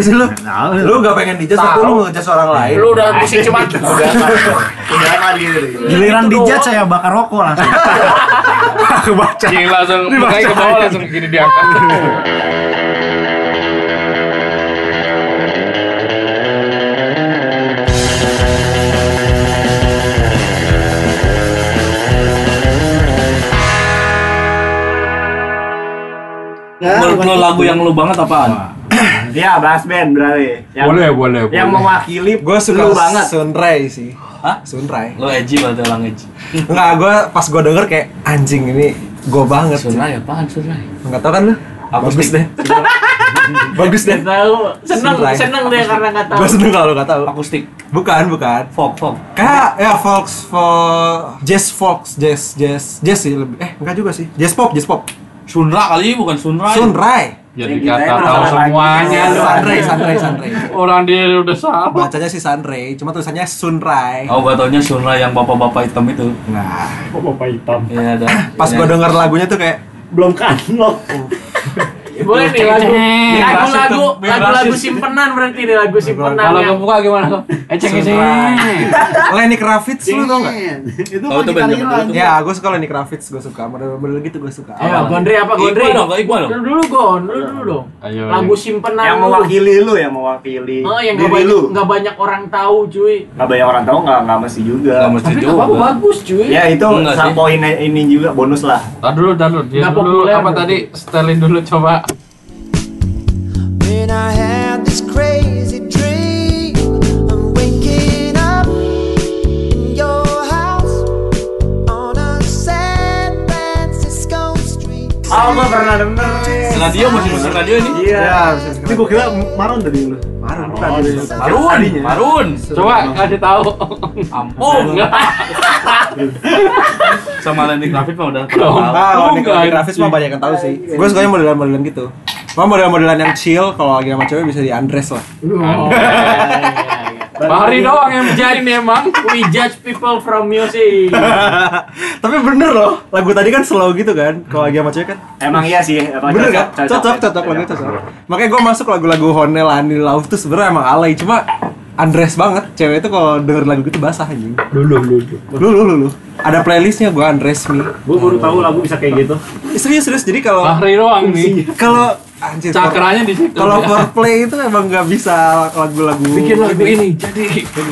Sih lu? Lu gak pengen dijudge tapi lu ngejudge orang lain. Lu udah pusing cuma udah udah kali gitu. Giliran dijat saya bakar rokok langsung. Aku baca. Cing langsung mukanya ke bawah langsung gini diangkat. Menurut lo lagu yang lu banget apaan? Ya, bahas band berarti. Yang, Boleh, boleh, Yang boleh. mewakili Gue suka lu banget. Sunray sih. Hah? Sunray. Lo edgy berarti orang edgy. Enggak, gue pas gue denger kayak anjing ini gue banget. Sunrai apaan Sunrai? Enggak tau kan lu? Bagus Bagus deh. Bagus deh. Tahu, seneng, Sunray. seneng deh karena nggak tahu. Gue seneng kalau lu gak tau. Akustik, Bukan, bukan. folk, folk. Kayak ya folks, folk, jazz folks, jazz, jazz, jazz sih lebih. Eh, enggak juga sih. Jazz pop, jazz pop. Sunra kali bukan Sunrai. Sunray. Jadi Kita tahu semuanya. lu. Sunray, Sunray, Sunray. Orang dia udah salah. Bacanya sih Sunray, cuma tulisannya Sunray. Oh, gak taunya Sunrai yang bapak-bapak hitam itu. Nah, Bapak hitam. Iya ada. pas Iya. gue denger lagunya tuh kayak Belum kan lo. Boleh nih lagu lagu-lagu lagu-lagu simpenan berarti nih lagu simpenan Kalau yang kebuka gimana kok? Eceng eceng. Lenny Kravitz lu tau gak? Itu Oh, itu band zaman dulu tuh. Ya, gue suka Lenny Kravitz, gue suka model-model gitu gue suka. Ayo, Gondri apa Gondri? Iqbal dong, Iqbal dong. Dulu dulu Gon, dulu dulu dong. Ayo. Lagu simpenan yang mewakili lu yang mewakili Oh, yang nggak diri banyak nggak banyak orang tahu, cuy. nggak banyak orang tahu nggak nggak mesti juga Gak mesti nggak juga. bagus, cuy. ya itu Enggak poin ini juga bonus lah Tar dulu, tar dulu. Dia Nggak dulu populer apa tadi? Setelin dulu coba. When I had this crazy dream of waking up in your house on a San Francisco street. oh gua pernah denger Radio masih musik radio ini. iya Itu gua kira Maron tadi lu. Marun, Oh, bukan. Marun, Marun. Coba kasih tahu. Ampun. Sama Lenny Kravitz mah udah tahu. Ah, Kravitz mah banyak yang tahu sih. Gue sukanya modelan-modelan gitu. Cuma model-modelan yang chill kalau lagi sama cewek bisa di undress lah. Oh, iya, iya. Bahari doang yang bijain emang. We judge people from music. Tapi bener loh, lagu tadi kan slow gitu kan. Kalau lagi sama cewek kan. emang iya sih apa, Bener kan? Cocok, cocok lagu cocok. Makanya gue masuk lagu-lagu Honel, Ani Love tuh sebenarnya emang alay. Cuma undress banget. Cewek itu kalau denger lagu gitu basah anjing. Dulu dulu. Lu lu lu lu. Ada playlistnya gue undress me. Gua baru tahu lagu bisa kayak gitu. Serius serius. Jadi kalau Bahari doang nih. kalau anjir Cakranya di situ. kalau foreplay itu emang nggak bisa lagu-lagu bikin lagu ini jadi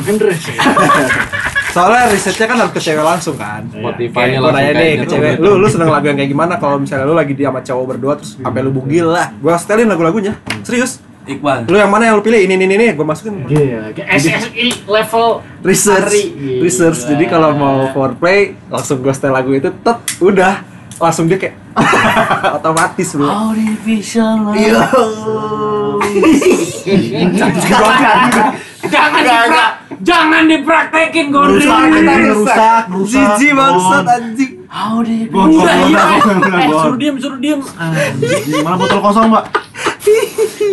Hendres. soalnya risetnya kan harus ke cewek langsung kan. Spotify-nya Kayak gua langsung nih ke gitu. cewek lu lu seneng lagu yang kayak gimana? Kalau misalnya lu lagi di sama cowok berdua terus sampai lu bugil lah. Gua setelin lagu-lagunya. Serius. Iqbal. lu yang mana yang lu pilih? Ini ini ini. Gua masukin. Iya, kayak SSI level research. Hari. research. Jadi kalau mau foreplay langsung gua setel lagu itu tet udah langsung dia kayak otomatis bro Artificial iya jangan diprak jangan dipraktekin Gondri. Rusak, rusak. jijik bangsat anjing iya. gon, gon, Eh, suruh diem, suruh diem. Anjing, Mana botol kosong, Mbak?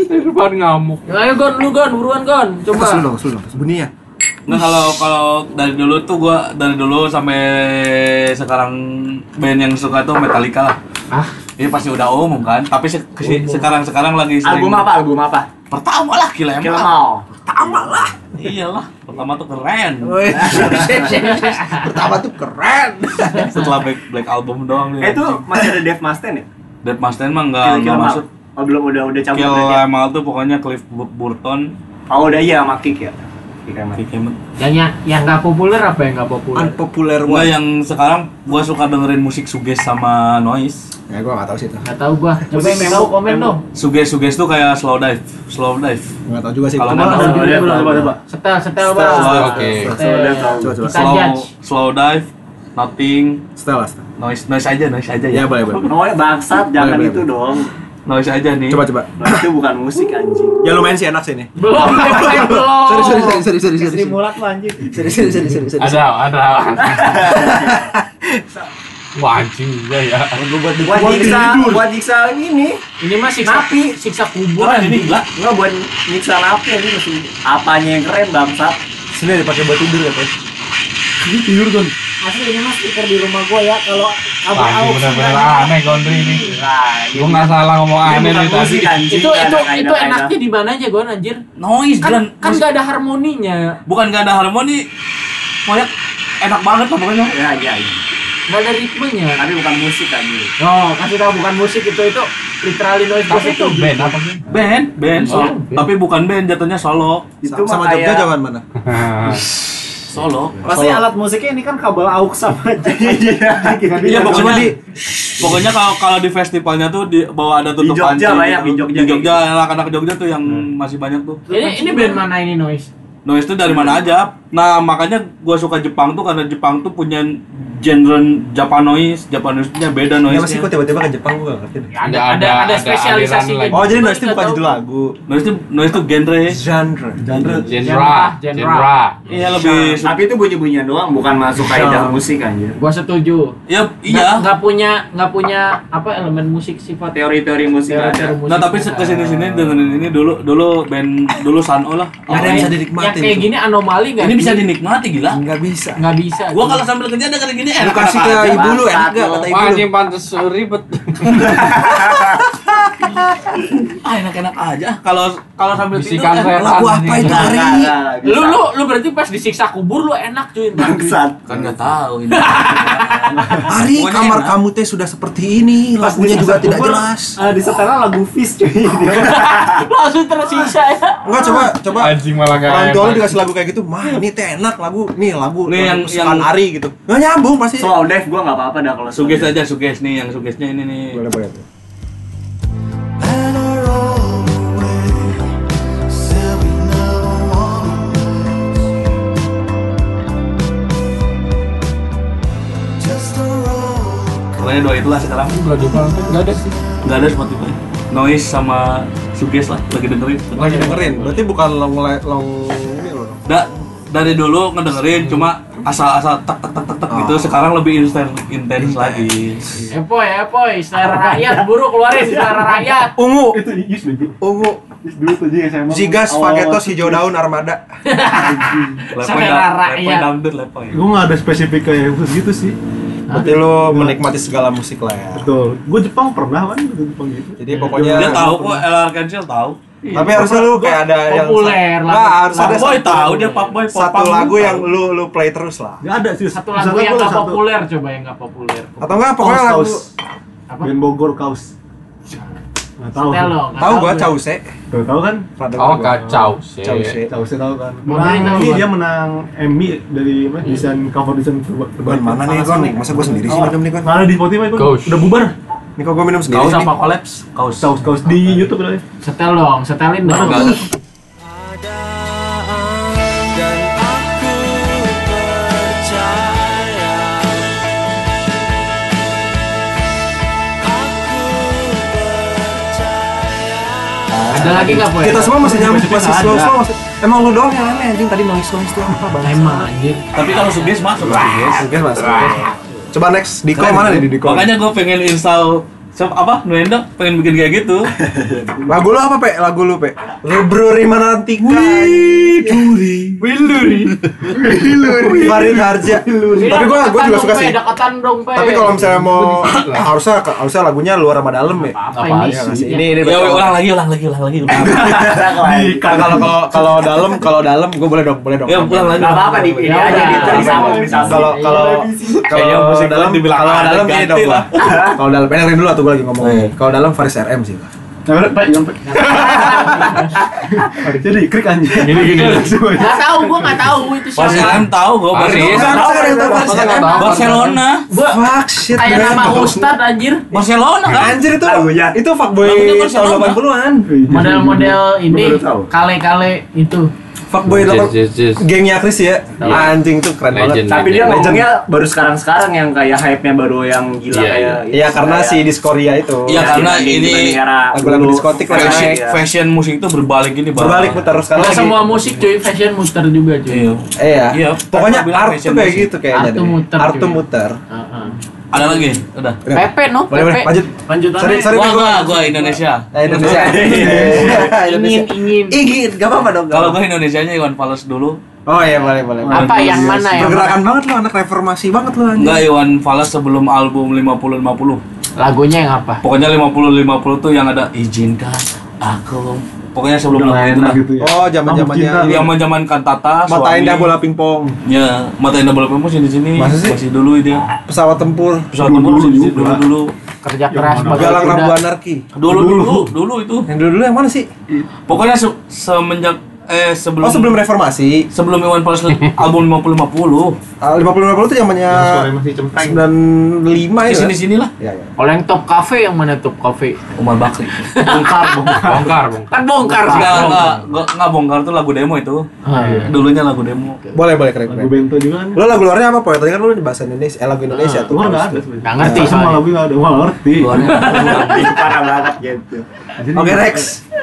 Depan ngamuk. Ayo Gon, lu Gon, buruan Gon. Coba. Dulu dong, dulu dong. Bunyi ya? Nggak kalau kalau dari dulu tuh gua dari dulu sampai sekarang band yang suka tuh Metallica lah. Ah? Ini pasti udah umum kan, tapi se sekarang sekarang lagi sering album apa album apa Pertama lah Kill Em Kill All. Pertama lah. Iyalah, pertama tuh keren. Woi. Pertama tuh keren. Setelah Black, Black Album doang nih. eh itu masih ada Dave Mustaine ya Dead Mustaine mah nggak Kill Kill nggak Em All. masuk. oh belum udah udah cabut Kill ya? Em All tuh pokoknya Cliff Bu- Burton, oh udah iya sama Kick ya Hammett. Yang yang yang nggak populer apa yang nggak populer? Unpopular one. yang sekarang gua suka dengerin musik suges sama noise. Ya gua gak tahu sih itu. Nggak tahu gua. Coba yang komen dong. Suges suges tuh kayak slow dive, slow dive. Gak tahu juga sih. Kalau nggak tahu, Coba, dia coba, coba, coba. Setel, setel bang. Oke. Slow slow dive, nothing, Setel lah, setel. noise noise aja, noise aja Ya ya. boleh, boleh. Oh, bangsat, jangan itu dong. Noise aja nih. Coba coba. Nah, itu bukan musik anjing. Ya lumayan sih enak sih ini. Belum, belum, belum. Sorry sorry sorry sorry sorry sorry. Simulat lu anjing. Sorry sorry sorry sorry. Ada, ada. Wah anjing juga ya. Buat nyiksa, buat nyiksa ini. Ini mah siksa, Napi. siksa kubur Bukan ini gila. Enggak buat nyiksa napi ini mesti apanya yang keren bangsat. Sini dipakai buat tidur katanya. Ini tidur, Gon. Asli ini mas speaker di rumah gua ya kalau aux bener-bener enggak aneh Gondri ini. Nah, Gua nggak salah ngomong aneh dari tadi. musik, anjing. itu Nggak itu itu enaknya di mana aja gon anjir Noise kan dan kan nggak ada harmoninya bukan gak ada harmoni. Pokoknya enak banget lah pokoknya. Ya, ya, ya. nggak ada ritmenya Tapi bukan musik anjing. oh kasih tahu bukan musik itu itu literally noise Tapi itu band apa sih? Band, band, Oh, solo. band. Tapi bukan band, jatuhnya solo. Itu sama Jogja jaman mana? Solo. Pasti alat musiknya ini kan kabel aux sama aja. Iya Cuma pokoknya di- pokoknya kalau kalau di festivalnya tuh di bawa ada tutup Jogja panci banyak, gitu. di Jogja Di Jogja kayak anak-anak Jogja tuh yang masih banyak tuh. ini ini band mana ini noise Noise tuh dari mana aja. Nah, makanya gua suka Jepang tuh karena Jepang tuh punya genre Japanoise, Japanoise-nya beda Ya noise. masih kok tiba-tiba ke Jepang gua nggak ngerti deh. ada Ada- ada ada- spesialisasi lagi. Oh jadi noise itu bukan judul lagu. Noise tuh noise tuh genre. Genre. Genre. Genre, Genre. genre. Iya lebih Tapi itu bunyi-bunyian doang, bukan masuk kaidah musik anjir. gua setuju Ya iya. nggak punya nggak punya apa elemen musik sifat Teori-teori musik ada. Nah, tapi nggak ke sini sini ada. dengerin ini dulu dulu band dulu Sano lah. Ada yang bisa dinikmatin. yang kayak gini anomali Ini bisa dinikmati gila. Nggak bisa. nggak bisa Gua kalau sambil kerja dengerin gini Lu enak kasih ke ibu lu enak gak kata ibu lu? anjing pantes ribet. Ah enak-enak aja. Kalau kalau sambil tidur Bisikan eh, setan. Lagu apa itu Nggak, Ari? nggak, nggak, bisa. lu lu lu berarti pas disiksa kubur lu enak cuy bangsat. kan nggak tahu ini. Ari Pokoknya kamar enak. kamu teh sudah seperti ini, lagunya juga tidak jelas. Ah, di setelnya lagu Fish cuy. langsung tersiksa ya Enggak coba coba Anjing malah gak orang tua lu dikasih lagu kayak gitu, mah ini teh enak lagu, nih lagu, Nih yang- yang- Ari gitu. Nggak nyambung pasti. Slow dive gua nggak apa-apa dah kalau Suges aja suges nih yang sugesnya ini nih. Boleh boleh. Pokoknya dua itulah sekarang Lagu apa? Nggak ada sih. nggak ada Spotify. Noise sama suges lah lagi dengerin. Lagi dengerin, berarti bukan long long ini loh. Da, dari dulu ngedengerin cuma asal-asal tek tek tek tek, tek gitu. Oh. Sekarang lebih intens intens lagi. Epoy Epoy selera rakyat buru keluarin selera rakyat Ungu, Itu Yus dulu. ungu, Yus dulu tuh juga SMA. Zigas, Fagetos, hijau daun, armada. Selera dam- lepoy rakyat. dangdut lepoy. Gue nggak ada spesifik kayak khusus gitu sih. Berarti lu menikmati segala musik lah ya. Betul. Gue Jepang pernah kan, ke Jepang gitu. Jadi pokoknya Dia tahu kok LR Cancel tahu. Tapi harusnya lu kayak ada yang Populer lah. Nggak, harus ada satu- tahu dia fuckboy Satu popang lagu tahu. yang lu lu play terus lah. Gak ada sih. satu lagu yang gua nggak ada satu- populer coba yang nggak populer Atau enggak pokoknya lagu. Apa? Band Bogor kaus. Tahu. Tahu gua gue. Cause. Tuh, tahu kan? Oh, gua. kacau. Cause. Cause tahu kan. Menang, tahu dia menang Emmy dari apa? Desain cover desain terbaik. Mana nih Gon? Masa gua sendiri sih minum nih Gon? Nggak ada di Spotify. Kaus. Udah bubar. Nih kok gua minum sendiri Kaus nih. apa kolaps? Kaus. Kaus kaus di YouTube ada. setel dong setelin dong ada lagi nggak Poy? Kita semua masih nyambung, Masih slow slow masih. Emang lu doang yang aneh anjing tadi noise noise tuh apa bang? emang anjir Tapi kalau suges masuk suges. Oke mas. Coba next Diko mana nih di Diko? Makanya gue pengen install Siapa apa? Nuenda pengen bikin kayak gitu. Lagu lu apa pe? Lagu lu pe? Lebruri Manantika. Widuri. Wiluri. Wiluri. Farid Harja. Tapi gua gua juga suka sih. Dekatan dong, Pe. Tapi kalau misalnya mau harusnya harusnya lagunya luar sama dalam ya. apa ini sih? Ini ini Ya ulang lagi, ulang lagi, ulang lagi. kalau kalau kalau dalam kalau dalam gue boleh dong boleh dong. Ya ulang lagi. Gak apa-apa di ini aja gitu. Kalau kalau kalau dalam gua dibilang kalau dalam ini dong lah. Kalau dalam pengen dulu tuh gue lagi ngomong. Iya. Kalau dalam Faris RM sih. Nah, Pak, Pak. Jadi krik anjing. Gini, gini. Nggak tahu, gua nggak tahu itu siapa. RM tahu tahu Faris? Barcelona. Gua Fuck shit. kayak nama. Ustad anjir. Barcelona kan? Anjir itu Lagunya. itu fuckboy tahun Barcelona. 80-an. Model-model ini kale-kale itu. Fuckboy Yes, 80 yes, yes. gengnya Chris ya. Anjing tuh keren banget. Legend. Tapi dia ngomongnya baru sekarang-sekarang yang kayak hype-nya baru yang gila Iya, kayak Iya karena si Diskoria itu. Iya, karena ini lagu-lagu diskotik Fashion, naik. fashion musik itu berbalik gini. Bang. Berbalik putar sekarang lagi. semua musik cuy, fashion muter juga cuy. Iya. Iya. Iya, Pokoknya art tuh kayak gitu kayaknya. Art muter, Art muter. Ada lagi? Udah. Udah. Pepe no, Boleh boleh Pepe. lanjut. Lanjutannya. Sorry sorry Gua gua gua Indonesia. Eh, Indonesia. Ingin, ingin. Ingin, gak apa-apa dong. Kalau gua Indonesianya Iwan Fals dulu. Oh iya boleh boleh. Apa yang mana yang Pergerakan banget lo anak reformasi banget lo anjing. Enggak Iwan Fals sebelum album 50 50. lagunya yang apa? Pokoknya 50 50 tuh yang ada izinkan aku. Pokoknya sebelum lagu itu lah. gitu ya. Oh zaman-zamannya. Yang zaman kantata Mata indah bola pingpong. Ya, mata indah bola pingpong sini sini. Masa sih? Masih dulu itu. Pesawat tempur. Pesawat tempur sini sini dulu dulu. Kerja keras Galang. Rambu Anarki. Dulu dulu dulu itu. Yang dulu-dulu yang mana sih? Pokoknya se- semenjak eh sebelum Oh sebelum reformasi. sebelum Iwan Fals album 50 50. Ah, 50 50 itu zamannya Suara masih cempreng. 95 Di itu. sini sinilah. Ya ya. Kalau yang top cafe yang mana top cafe? Umar Bakri. Bongkar, bongkar. Bongkar, bongkar. Kan bongkar enggak enggak enggak bongkar tuh lagu demo itu. Ah, iya. Dulunya lagu demo. Boleh boleh keren Lagu keren. bento juga kan. Lo lagu luarnya apa? Poy? Tadi kan lo di bahasa Indonesia, eh lagu Indonesia tuh. Luar nggak ada. Nggak ngerti Sama soalnya. lagu nggak ada. Wah ngerti. Parah banget gitu. Oke Rex.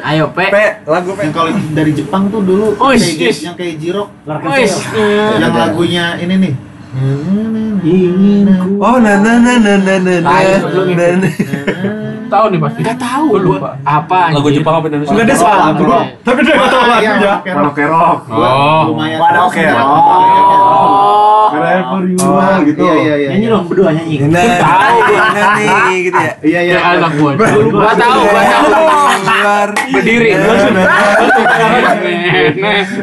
Ayo Pe. P lagu P. Yang kalau dari Jepang tuh dulu Oh, kayak yes. yang kayak Jirok. Wis. Yang lagunya ini nih. Oh na na na na na na na. Tahu nih pasti. Enggak tahu lupa. Apa Lagu? Jepang apa Indonesia? Sudah deh soal lagu. Tapi dia nggak tahu lagunya. Walau kerok. Oh. Lumayan. Walau kerok. Oh. Forever you are gitu. Iya iya iya. Nyanyi dong berdua nyanyi. Nah, Tahu gua. nah, nih gitu ya. Iya iya. Ya anak gua. Gua tahu, gua tahu. Berdiri.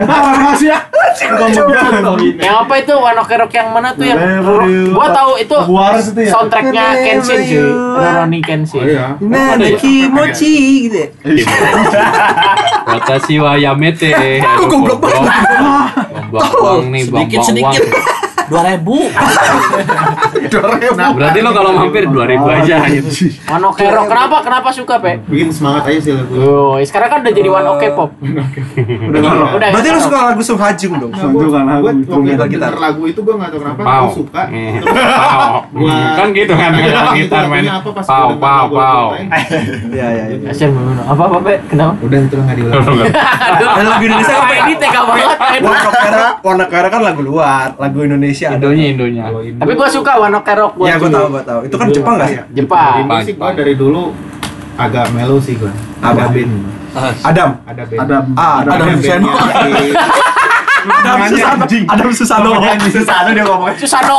Makasih ya. Yang apa itu Wanokerok yang mana tuh yang gua tahu itu ya? soundtracknya Kenshin you Rurouni Kenshin. iya. Nah, na kimochi gitu ya. Watashi wa yamete. Kok goblok banget? Buang nih, buang Sedikit sedikit. 2000. Berarti lo kalau mampir 2000 aja gitu. Wanokerok kenapa? Kenapa suka, Pe? Bikin semangat aja sih lagu. Oh, sekarang kan udah jadi One Ok Pop. Udah Udah. Berarti lu suka lagu Sung Hajung dong? Kan lagu. Gue gitar. lagu itu gue gak tau kenapa gue suka. Eh, Kan gitu kan tahu gitar itu main. Pau, pau, pau. Iya iya iya. Asian Mono. Apa apa, Pe? Kenapa? Udah itu nggak diulang. Lagu Indonesia apa? Ini tega banget? Warna Kera, Warna Kera kan lagu luar, lagu Indonesia. Ada. Indonya, Indonya. Tapi gua suka Wanokerok gua. Iya, gua tahu, gua tahu. Itu kan Jepang nggak sih? Jepang. Ini sih gue dari dulu agak melo sih gue. Apa? Ada band. Adam. Ada band. Ada Ah, Ada Adam band Susano. bandnya si- Adam Susano. Adam Susano. Susah dia ngomongnya. Susano.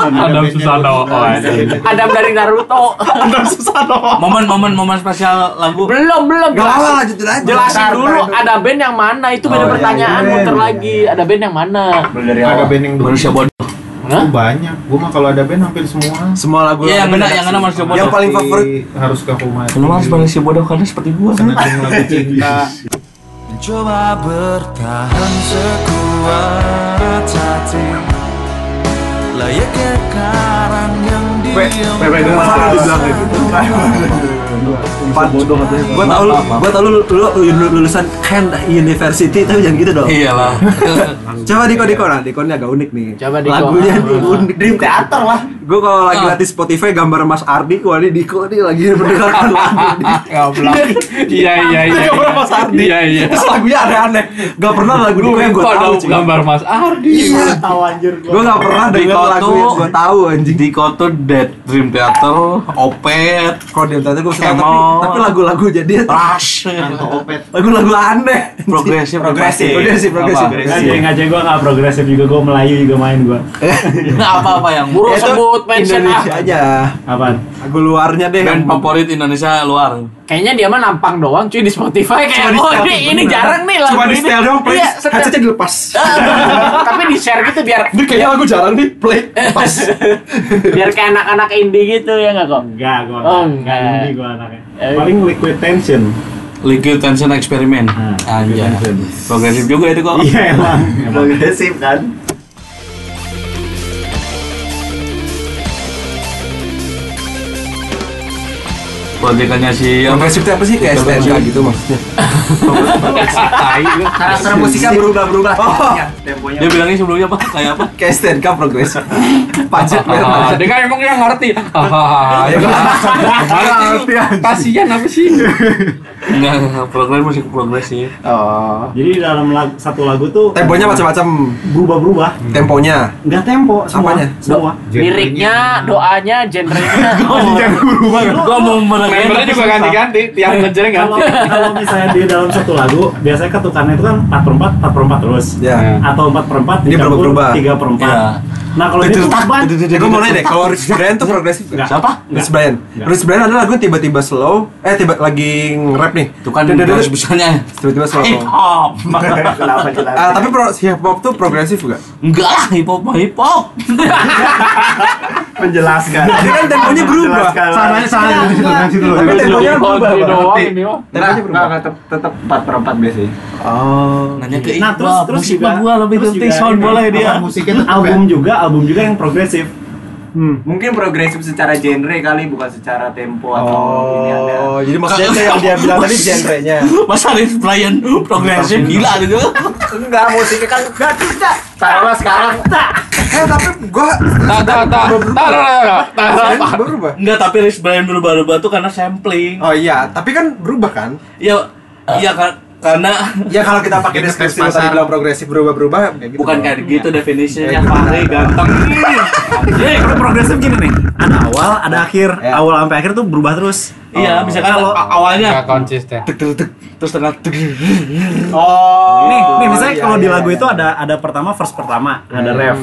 Adam Susano. Oh, ada. Adam dari Naruto. Adam Susano. Momen-momen momen spesial lagu. Belum, belum. Gak apa lanjutin aja. jelasin dulu ada band yang mana itu beda Oh, iya, pertanyaan iya, muter iya, lagi. Ada band yang mana? Ada band yang dulu. Manusia bodoh. Hah? Oh, banyak. Gue mah kalau ada band hampir semua. Semua lagu. Iya, yang beda yang kena manusia bodoh. Yang paling favorit. harus ke rumah. Lu harus manusia bodoh karena seperti gua. Karena dengan lagu cinta. Mencoba bertahan sekuat hati Layaknya karang yang diam bodoh katanya. Gua tahu lu, gua tahu lu, lu, lu lulusan Kent University tapi jangan gitu dong. Iyalah. Coba Diko Diko nah, Diko ini agak unik nih. Coba Diko. Lagunya unik Dream Theater lah. Gue kalau lagi Ah. latih Spotify gambar Mas Ardi, wah ini Diko nih lagi mendengarkan lagu. Goblok. Iya, iya, iya. Gambar Mas Ardi. Iya, iya. Terus lagunya aneh-aneh. Gak pernah lagu Diko yang gue tahu. gambar Mas Ardi. Tahu anjir gua. Gue gak pernah denger Diko lagu tuh- yang gue tahu anjing. Diko tuh Dead Dream Theater, Opet, Kalau Dream Theater gue suka tapi, lagu-lagu jadi Rush. Opet. lagu-lagu aneh. Progresif, Progresif, progresif, progresif. Ngajak ngajak gua nggak progresif juga gua Melayu juga main gua. Apa-apa yang Buru Ya, itu sebut mention Indonesia ah. aja. Apaan? Lagu luarnya deh. band favorit Indonesia luar. Kayaknya dia mah nampang doang cuy di Spotify Cuma kayak di oh setel, ini, ini jarang nih lagu Cuma di ini. setel doang, play. Iya. Headsetnya dilepas. Tapi di share gitu biar Ini kayaknya lagu jarang nih, play. Pas. biar kayak anak-anak indie gitu ya nggak kok? Enggak, gua Oh, enggak. enggak. Ini gua anaknya. Eh. Paling liquid tension. Liquid Tension Experiment. Nah, Anjay. Progresif juga itu kok. Iya emang. emang. Progresif kan? Proyekannya si itu apa sih? Kayak STNK gitu maksudnya. Karakter musiknya berubah-berubah. Oh, Temponya. Dia bilangnya sebelumnya apa? Kayak apa? kayak STNK progresif. Pajak Ah, pajak. dia kan emang yang ngerti. Hahaha. Ya, gua- Kasihan apa sih? Enggak, progresif musik progresif. Oh. Jadi dalam satu lagu tuh Temponya macam-macam. berubah-berubah. Temponya. Enggak tempo, semua. Apanya? Semua. Liriknya, doanya, genrenya. Gua mau Membernya juga ganti-ganti, tiap Kalau ganti. kalau misalnya di dalam satu lagu, biasanya kan tuh karena itu kan 4 per 4, 4 per 4 terus. Ya. Atau 4 per 4 Ini dicampur berubah-ubah. 3 per 4. Iya. Nah kalau ini tuh ban- Eh, gue mau nanya deh, kalau Rich Brian tuh progresif nggak? Siapa? Rich Brian. Rich Brian ada lagu tiba-tiba slow, eh tiba lagi nge-rap nih. Itu kan garis besarnya tiba-tiba slow. hip hop. Ah, tapi hip hop tuh progresif gak? Enggak lah, hip hop mah hip hop. Menjelaskan. Jadi kan temponya berubah. Situ. Tapi temponya berubah. Doang ini mah. Temponya berubah. tetap tetap 4 per 4 biasanya. Oh. Nanya ke Nah, terus terus musik juga mah gua lebih terus penting juga sound boleh dia. Musiknya tuh album juga, album juga yang progresif. Mungkin progresif secara genre kali bukan secara tempo atau ini ada. Oh, jadi maksudnya itu yang dia bilang tadi genrenya. Masa Rich Brian progresif gila gitu. Enggak, musiknya kan enggak tidak. Taruhlah sekarang. Eh, tapi gua Tak tak tak tak tak berubah. Enggak, tapi Rich Brian berubah-ubah tuh karena sampling. Oh iya, tapi kan berubah kan? Ya, iya kan karena Ya kalau kita pakai deskripsi yang tadi pasar. bilang progresif berubah-berubah kayak gitu. bukan kayak gitu definisinya Kayak Fahri ganteng. Jadi kalau progresif gini nih, ada awal, ada akhir. Ya. Awal sampai akhir tuh berubah terus. Iya, misalkan Kalau- a- awalnya Nggak konsisten. tek tek tek terus tengah tek. Oh. nih, nih misalnya iya, kalau di iya, lagu iya. itu ada ada pertama verse pertama, ada ref.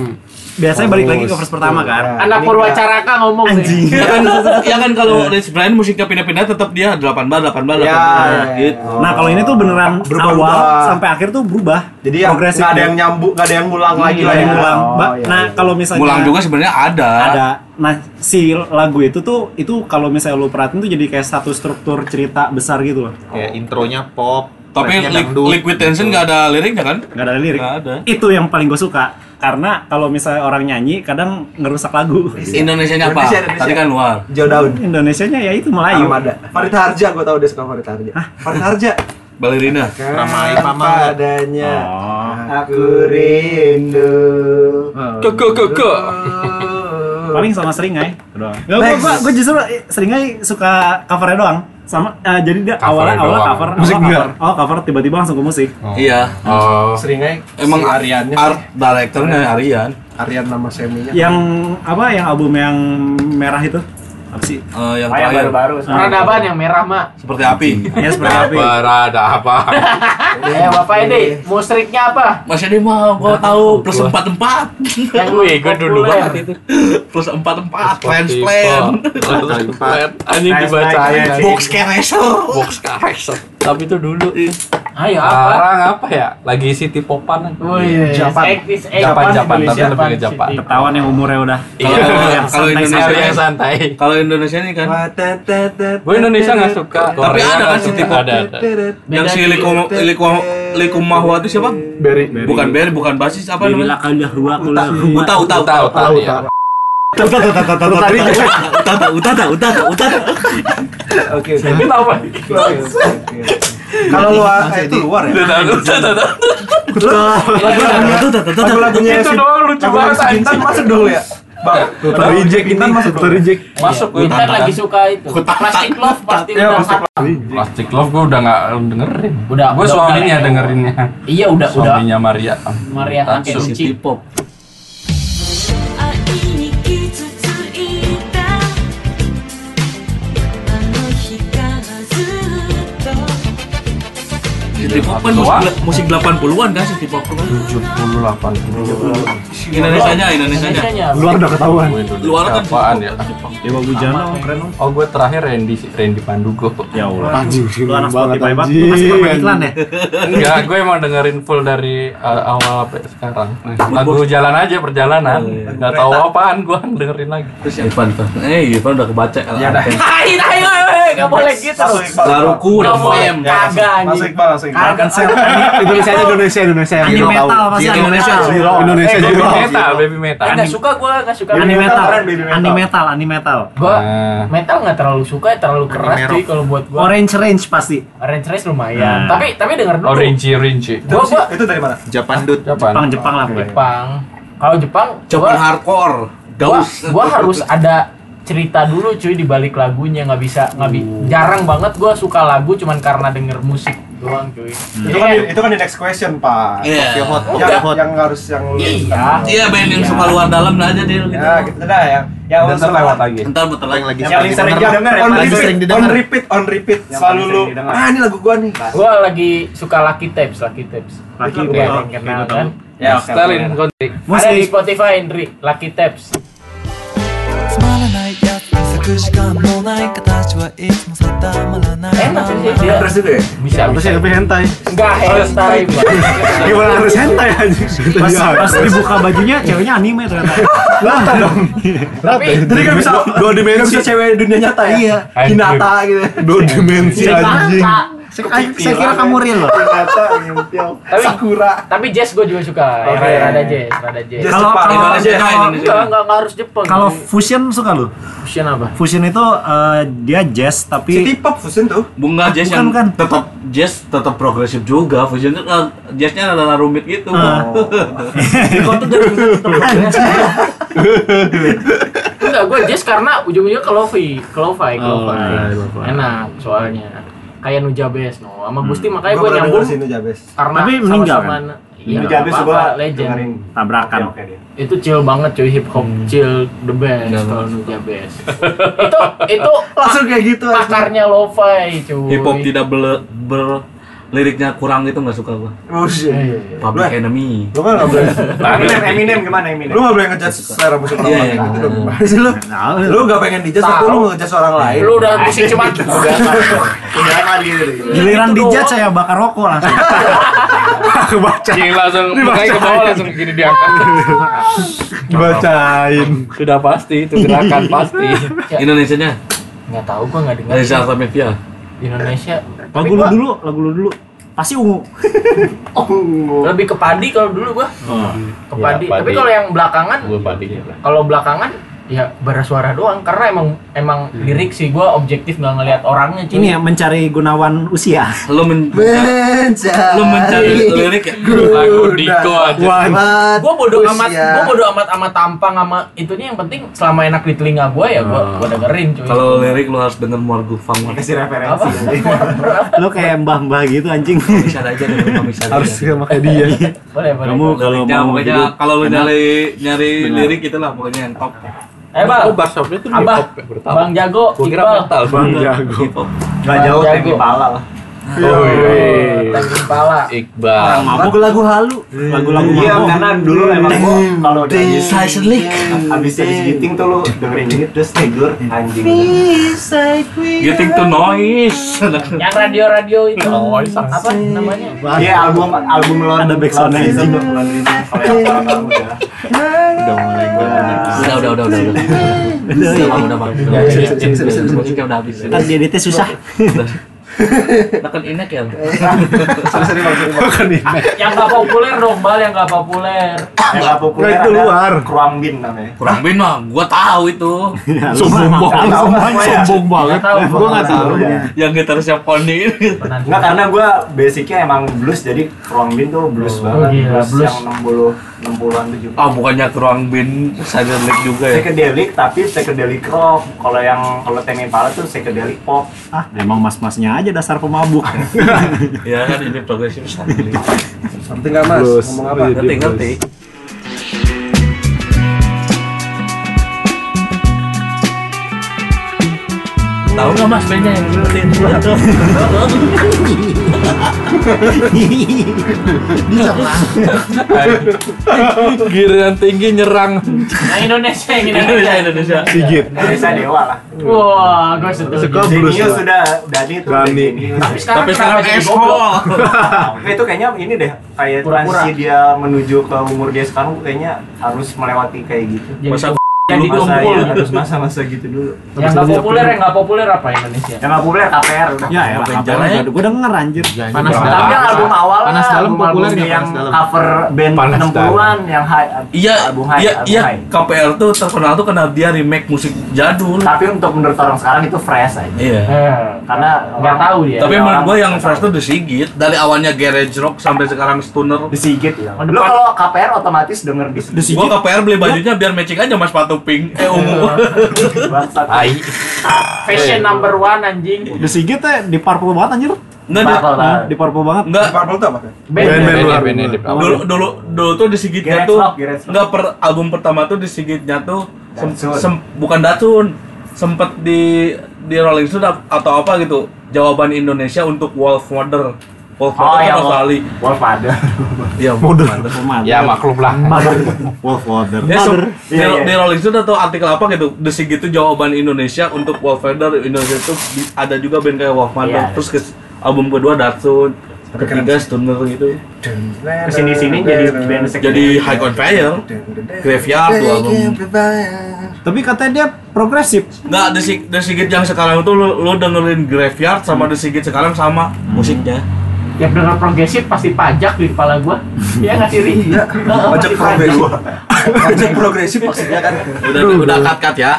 Biasanya balik lagi ke verse pertama kan. Anak Purwacaraka ngomong. Anjing. Ya kan, ya kan kalau Rich Brian musiknya pindah-pindah tetap dia 8 bar 8 bar 8 Ya, bar ya, gitu. Nah, kalau ini tuh beneran Berubah-ubah. awal sampai akhir tuh berubah. Jadi yang progresif. nggak ada yang nyambung, nggak ada yang ngulang lagi Nggak lah ada yang ya. ngulang. Oh, Ba- iya, nah, kalau misalnya Mulang juga sebenarnya ada. ada. Nah, si lagu itu tuh itu kalau misalnya lu perhatiin tuh jadi kayak satu struktur cerita besar gitu loh. Kayak intronya pop, Tapi li- dangdut, Liquid gitu. Tension nggak ada liriknya kan? Nggak ada lirik. Nggak ada. Itu yang paling gue suka. Karena kalau misalnya orang nyanyi kadang ngerusak lagu. Indonesianya apa? Indonesia, Indonesia. Tadi kan luar. Jauh daun. Indonesianya ya itu Melayu. Armada. Farid Harja, gue tau dia suka Farid Harja. Farid Harja. Balerina. Ramai Pamar. Padanya. Oh. Aku rindu. Keke keke. Paling sama Seringai doang. Gak, gua, gua justru Seringai suka covernya doang. Sama eh, jadi dia awalnya awalnya doang. cover, Musik awal cover. Oh, cover tiba-tiba langsung ke musik. Iya. Oh. Seringai. Emang si Ariannya art directornya Aryan. Iya. Arian nama seminya. Yang apa yang album yang merah itu? Apa sih? Eh, yang Ah, yang terakhir baru-baru. Peradaban yang merah, Mak. seperti api. Ya seperti apa? Berada apa? Eh, Bapak Ede, mustriknya apa? Masih dia mah gua tahu plus empat empat. Yang Wih, gua dulu banget itu. plus empat plan. Plan. Anjing Nice, dibacain. Box caresser. Box karakter. Tapi itu dulu. Ayo apa? Sekarang apa ya? Lagi city popan. Wih, Japan. ektis, eh, Japan, Japan, tapi lebih ke Japan. Ketahuan yang umurnya udah. Kalau Iya. kalau Indonesia yang santai. kalau Indonesia ini kan Gue Indonesia nggak suka. Tapi ada kan City suka. Pop. Ada yang si Likum Likum Likum Mahwa itu siapa? Berry. Bukan Berry, bukan basis apa namanya? lakal dahua kula. Uta Uta Uta Tahu tahu ya. Utata Utata Utata Utata. Oke. oke. Kenapa? Kalau luar, eh, itu luar ya. Lagu-lagunya Itu doang lucu banget, anjing. masuk dulu ya. Bang, reject Bintan masuk dulu. reject. Masuk gue Intan lagi suka itu. Plastic Love pasti Ya, udah hafal. Plastic Love gue udah nggak dengerin. Udah, Gue suaminya dengerinnya. Iya, udah, udah. Suaminya Maria. Maria. City Pop. City Pop kan musik, musik 80-an kan City Pop kan? 70 80. Indonesianya, Indonesianya. Indonesianya. Luar udah ketahuan. Luar kan apaan ya? Dewa Bujana keren dong. Oh gue terakhir Randy Randy Pandugo. Ya Allah. Anjing, Lu anak banget, Spotify banget. Masih pemain iklan ya? Enggak, gue emang dengerin full dari uh, awal sampai sekarang. Lagu jalan aja perjalanan. Enggak tahu apaan gue dengerin lagi. Terus Ivan tuh. Eh, Ivan udah kebaca. Ya dah. Hai, hai, hai, enggak boleh gitu. Laruku udah fame. Kagak anjing. Kagak sih. Indonesia aja Indonesia Indonesia yang Anime metal pasti anime Indonesia. Indonesia Baby Zero. metal, baby metal. Eh, Enggak suka gua, enggak suka Anime metal. Anime metal, anime metal. Gua Nah. metal nggak terlalu suka, terlalu keras rock. kalau buat gua. Orange Range pasti. Orange Race lumayan. Nah. Tapi tapi denger dulu. Orange. Itu Gua gua itu dari mana? Japan Dut. Japan. Jepang Jepang lah pokoknya. Jepang. Kalau Jepang, Jepang gua, hardcore. gua, Daus. gua harus ada cerita dulu cuy di balik lagunya nggak bisa nggak bi jarang banget gua suka lagu cuman karena denger musik doang cuy. Hmm. itu kan yeah. itu kan the next question pak. Yeah. Tokyo Hot. Oh, yang, Hot yang harus yang lu iya iya band yang suka luar dalam lah aja deh gitu. Ya gitu dah yang yang udah ntar lewat lagi. Ntar betul lagi. Yang paling sering didengar on repeat on repeat on repeat. Selalu lu ah ini lagu gua nih. Gua lagi suka Lucky Tapes Lucky Tapes. Lucky Tapes. Kenal kan? Ya Stalin Ada di Spotify Indri Lucky Tapes. Semalam く時間もない形はいつも定まらない Enak sih dia. Terus juga ya? Bisa, Terus bisa. ya tapi hentai. Enggak hentai, Bang. Gimana harus hentai aja? Pas, pas dibuka bajunya ceweknya anime ternyata. Lah dong. Tapi Jadi kan bisa dua dimensi bisa cewek dunia nyata ya? Iya. Hinata gitu. Dua dimensi anjing. Hinata. Saya, saya kira kamu real loh. Tapi- Sakura. Tapi jazz gue juga suka. Yang Oke. rada jazz, rada jazz. Jazz Kalau- kalau- Indonesia Enggak, Indonesia. enggak, enggak, enggak harus Jepang. Kalau fusion suka lu? fusion apa? Fusion itu eh, dia jazz tapi City pop fusion tuh. Bunga jazz Bukan, yang bukan. tetap jazz tetap progresif juga. Fusion itu eh, jazznya adalah rumit gitu. Ah. Di kau tuh dari tetap progresif. Enggak, gue jazz karena ujung-ujungnya ke lofi, ke lo-fi, ke Oh, lo-fi. iya, lo-fi. Enak soalnya. Kayak Nujabes no, sama Gusti makanya Gua gue nyambung sih Nujabes. karena Tapi meninggal sama-sama kan? Iya, Ini nggak jadi apa-apa, coba legend. dengerin. tabrakan. Oke, oke deh. Itu chill banget cuy, hip hop chill the best kalau. Nujabes. itu itu Langsung kayak gitu. pakarnya lo-fi cuy. Hip hop tidak ber, ber- liriknya kurang gitu nggak suka gua. Oh shit. Iya, iya. Public Enemy. Lu kan nggak boleh. Eminem, Eminem gimana Eminem? Lu nggak boleh ngejudge selera musik orang Iya, lain iya. gitu dong. Lu? Lu nggak pengen dijudge tapi lu ngejudge orang lain. Lu udah musik cuma udah udah kali gitu. Giliran dijat saya bakar rokok langsung. Kebaca. Cing langsung mukanya ke bawah langsung gini diangkat. Dibacain. Sudah pasti itu gerakan pasti. Indonesianya nggak tahu gua nggak dengar. Reza Artamevia. Indonesia. Lagu lu dulu, lagu lu dulu. Pasti ungu. Lebih ke padi kalau dulu gua. Ke padi. Ya, Tapi kalau yang belakangan Gue padi. kalau belakangan ya bersuara doang karena emang emang lirik sih gua objektif nggak ngelihat orangnya cuy. Ini ya mencari gunawan usia. Lu men Mencari. lu mencari lirik ya? Lagu Diko aja. Wan. gua bodo amat Usia. gua bodo amat amat tampang sama itunya yang penting selama enak di telinga gua ya gua gua dengerin cuy Kalau lirik lu harus denger Morgu Fang. Kasih referensi. Lu kayak mbah-mbah gitu anjing. Bisa aja deh, lu bisa Harus sama kayak dia. boleh boleh Kamu kalau mau kalau lu enak, nyari nyari lirik itulah pokoknya yang top. Eh bang Oh, bassopnya tuh di abah ya, bang jago Gua kira metal. Bang jago. Gak jauh Jago. Temi Pala lah. Oh, iya. Tanjung Kepala Iqbal. Lagu-lagu halu. Lagu-lagu Iya, mabok. karena dulu emang gua kalau udah habis habis habis giting tuh lu dengerin ini terus tidur anjing. Getting to noise. yang radio-radio itu iya. apa namanya Iya album album lo Ada backsound-nya itu anjing. Lon Rizal. Kalau yang sekarang udah Udah mulai gua. Udah udah udah udah. Udah udah Bang, udah bang. Udah udah. Musiknya udah habis. Kan dieditnya susah. Tekan inek ya. yang gak populer dong bal yang gak populer yang gak populer itu ada luar. Kruambin namanya. Kurang bin mah, gua tahu itu. Sombong banget. Sombong banget. Gua enggak tahu. Yang gitarisnya Pony. Pernah Enggak karena gua basicnya emang blues jadi Kruambin tuh blues Oh, banget. blues, blues. yang 60 60-an 70 Ah bukannya kurang bin Silent League juga ya? psychedelic tapi psychedelic rock. Kalau yang kalau Temi Pala tuh psychedelic pop. Ah, emang mas-masnya aja dasar pemabuk. Ya kan ini progresif League. Ngerti nggak mas? Ngomong apa? Ngerti ngerti. Tahu nggak mas bandnya yang seperti itu? Giliran tinggi nyerang. yang Indonesia yang Indonesia Indonesia Indonesia. Sigit. Indonesia Dewa lah. wah gue setuju Genius lah. sudah Dani tuh udah Dani. tapi sekarang Tapi kenapa sekarang? Tapi itu kayaknya ini deh kayak transisi dia menuju ke umur dia sekarang kayaknya harus melewati kayak gitu. Masa jadi dulu Masa kumpul ya, gitu. harus masa-masa gitu dulu. yang gak populer yang gak populer apa Indonesia Yang nggak populer KPR udah. Ya, ya, Benjalanya. gue denger anjir. Panas Tapi yang album awal Panas dalam album populer nggak yang dalam? cover band Panas 60-an yang high Iya, iya, iya. KPR tuh terkenal tuh karena dia remake musik jadul. Tapi untuk menurut orang sekarang itu fresh aja. Iya. eh, Karena nggak tahu dia Tapi Ya, menurut gua yang nggak fresh tahu. tuh The Sigit dari awalnya garage rock sampai sekarang stoner. Di Sigit ya. Depan- kalau KPR otomatis denger di Sigit. Gua KPR beli bajunya biar matching aja mas sepatu pink eh ungu. Tai. Fashion number one anjing. The Sigit teh di purple banget anjir. Enggak di, Purple Nah, banget. di purple banget. enggak Purple tuh apa? Band. Band band di dulu dulu dulu tuh disigitnya Get tuh enggak per album pertama tuh disigitnya tuh sem, bukan Datsun sempet di di Rolling Stone atau apa gitu jawaban Indonesia untuk Wolf Mother Wolf Oh, Mother ya, kan Australia Wolf ada. iya Ya maklum lah. Wolf Mother. Ya, di, Iya, iya. di Rolling Stone atau artikel apa gitu, desi gitu jawaban Indonesia untuk Wolf Mother Indonesia itu ada juga band kayak Wolf Mother. Iya. Terus ke, album kedua Datsun, ketiga Stoner gitu. Ke sini sini jadi band. Jadi High on Fire, Graveyard tuh album. Tapi katanya dia progresif. Nggak, The, Sig- The Sigit yang sekarang itu lu, lu dengerin Graveyard sama The Sigit sekarang sama musiknya. Tiap denger progresif pasti pajak di kepala gua. Iya nggak sih, Ri? Heeh, Pajak progresif. Pajak progresif maksudnya kan. Udah udah cut cut ya.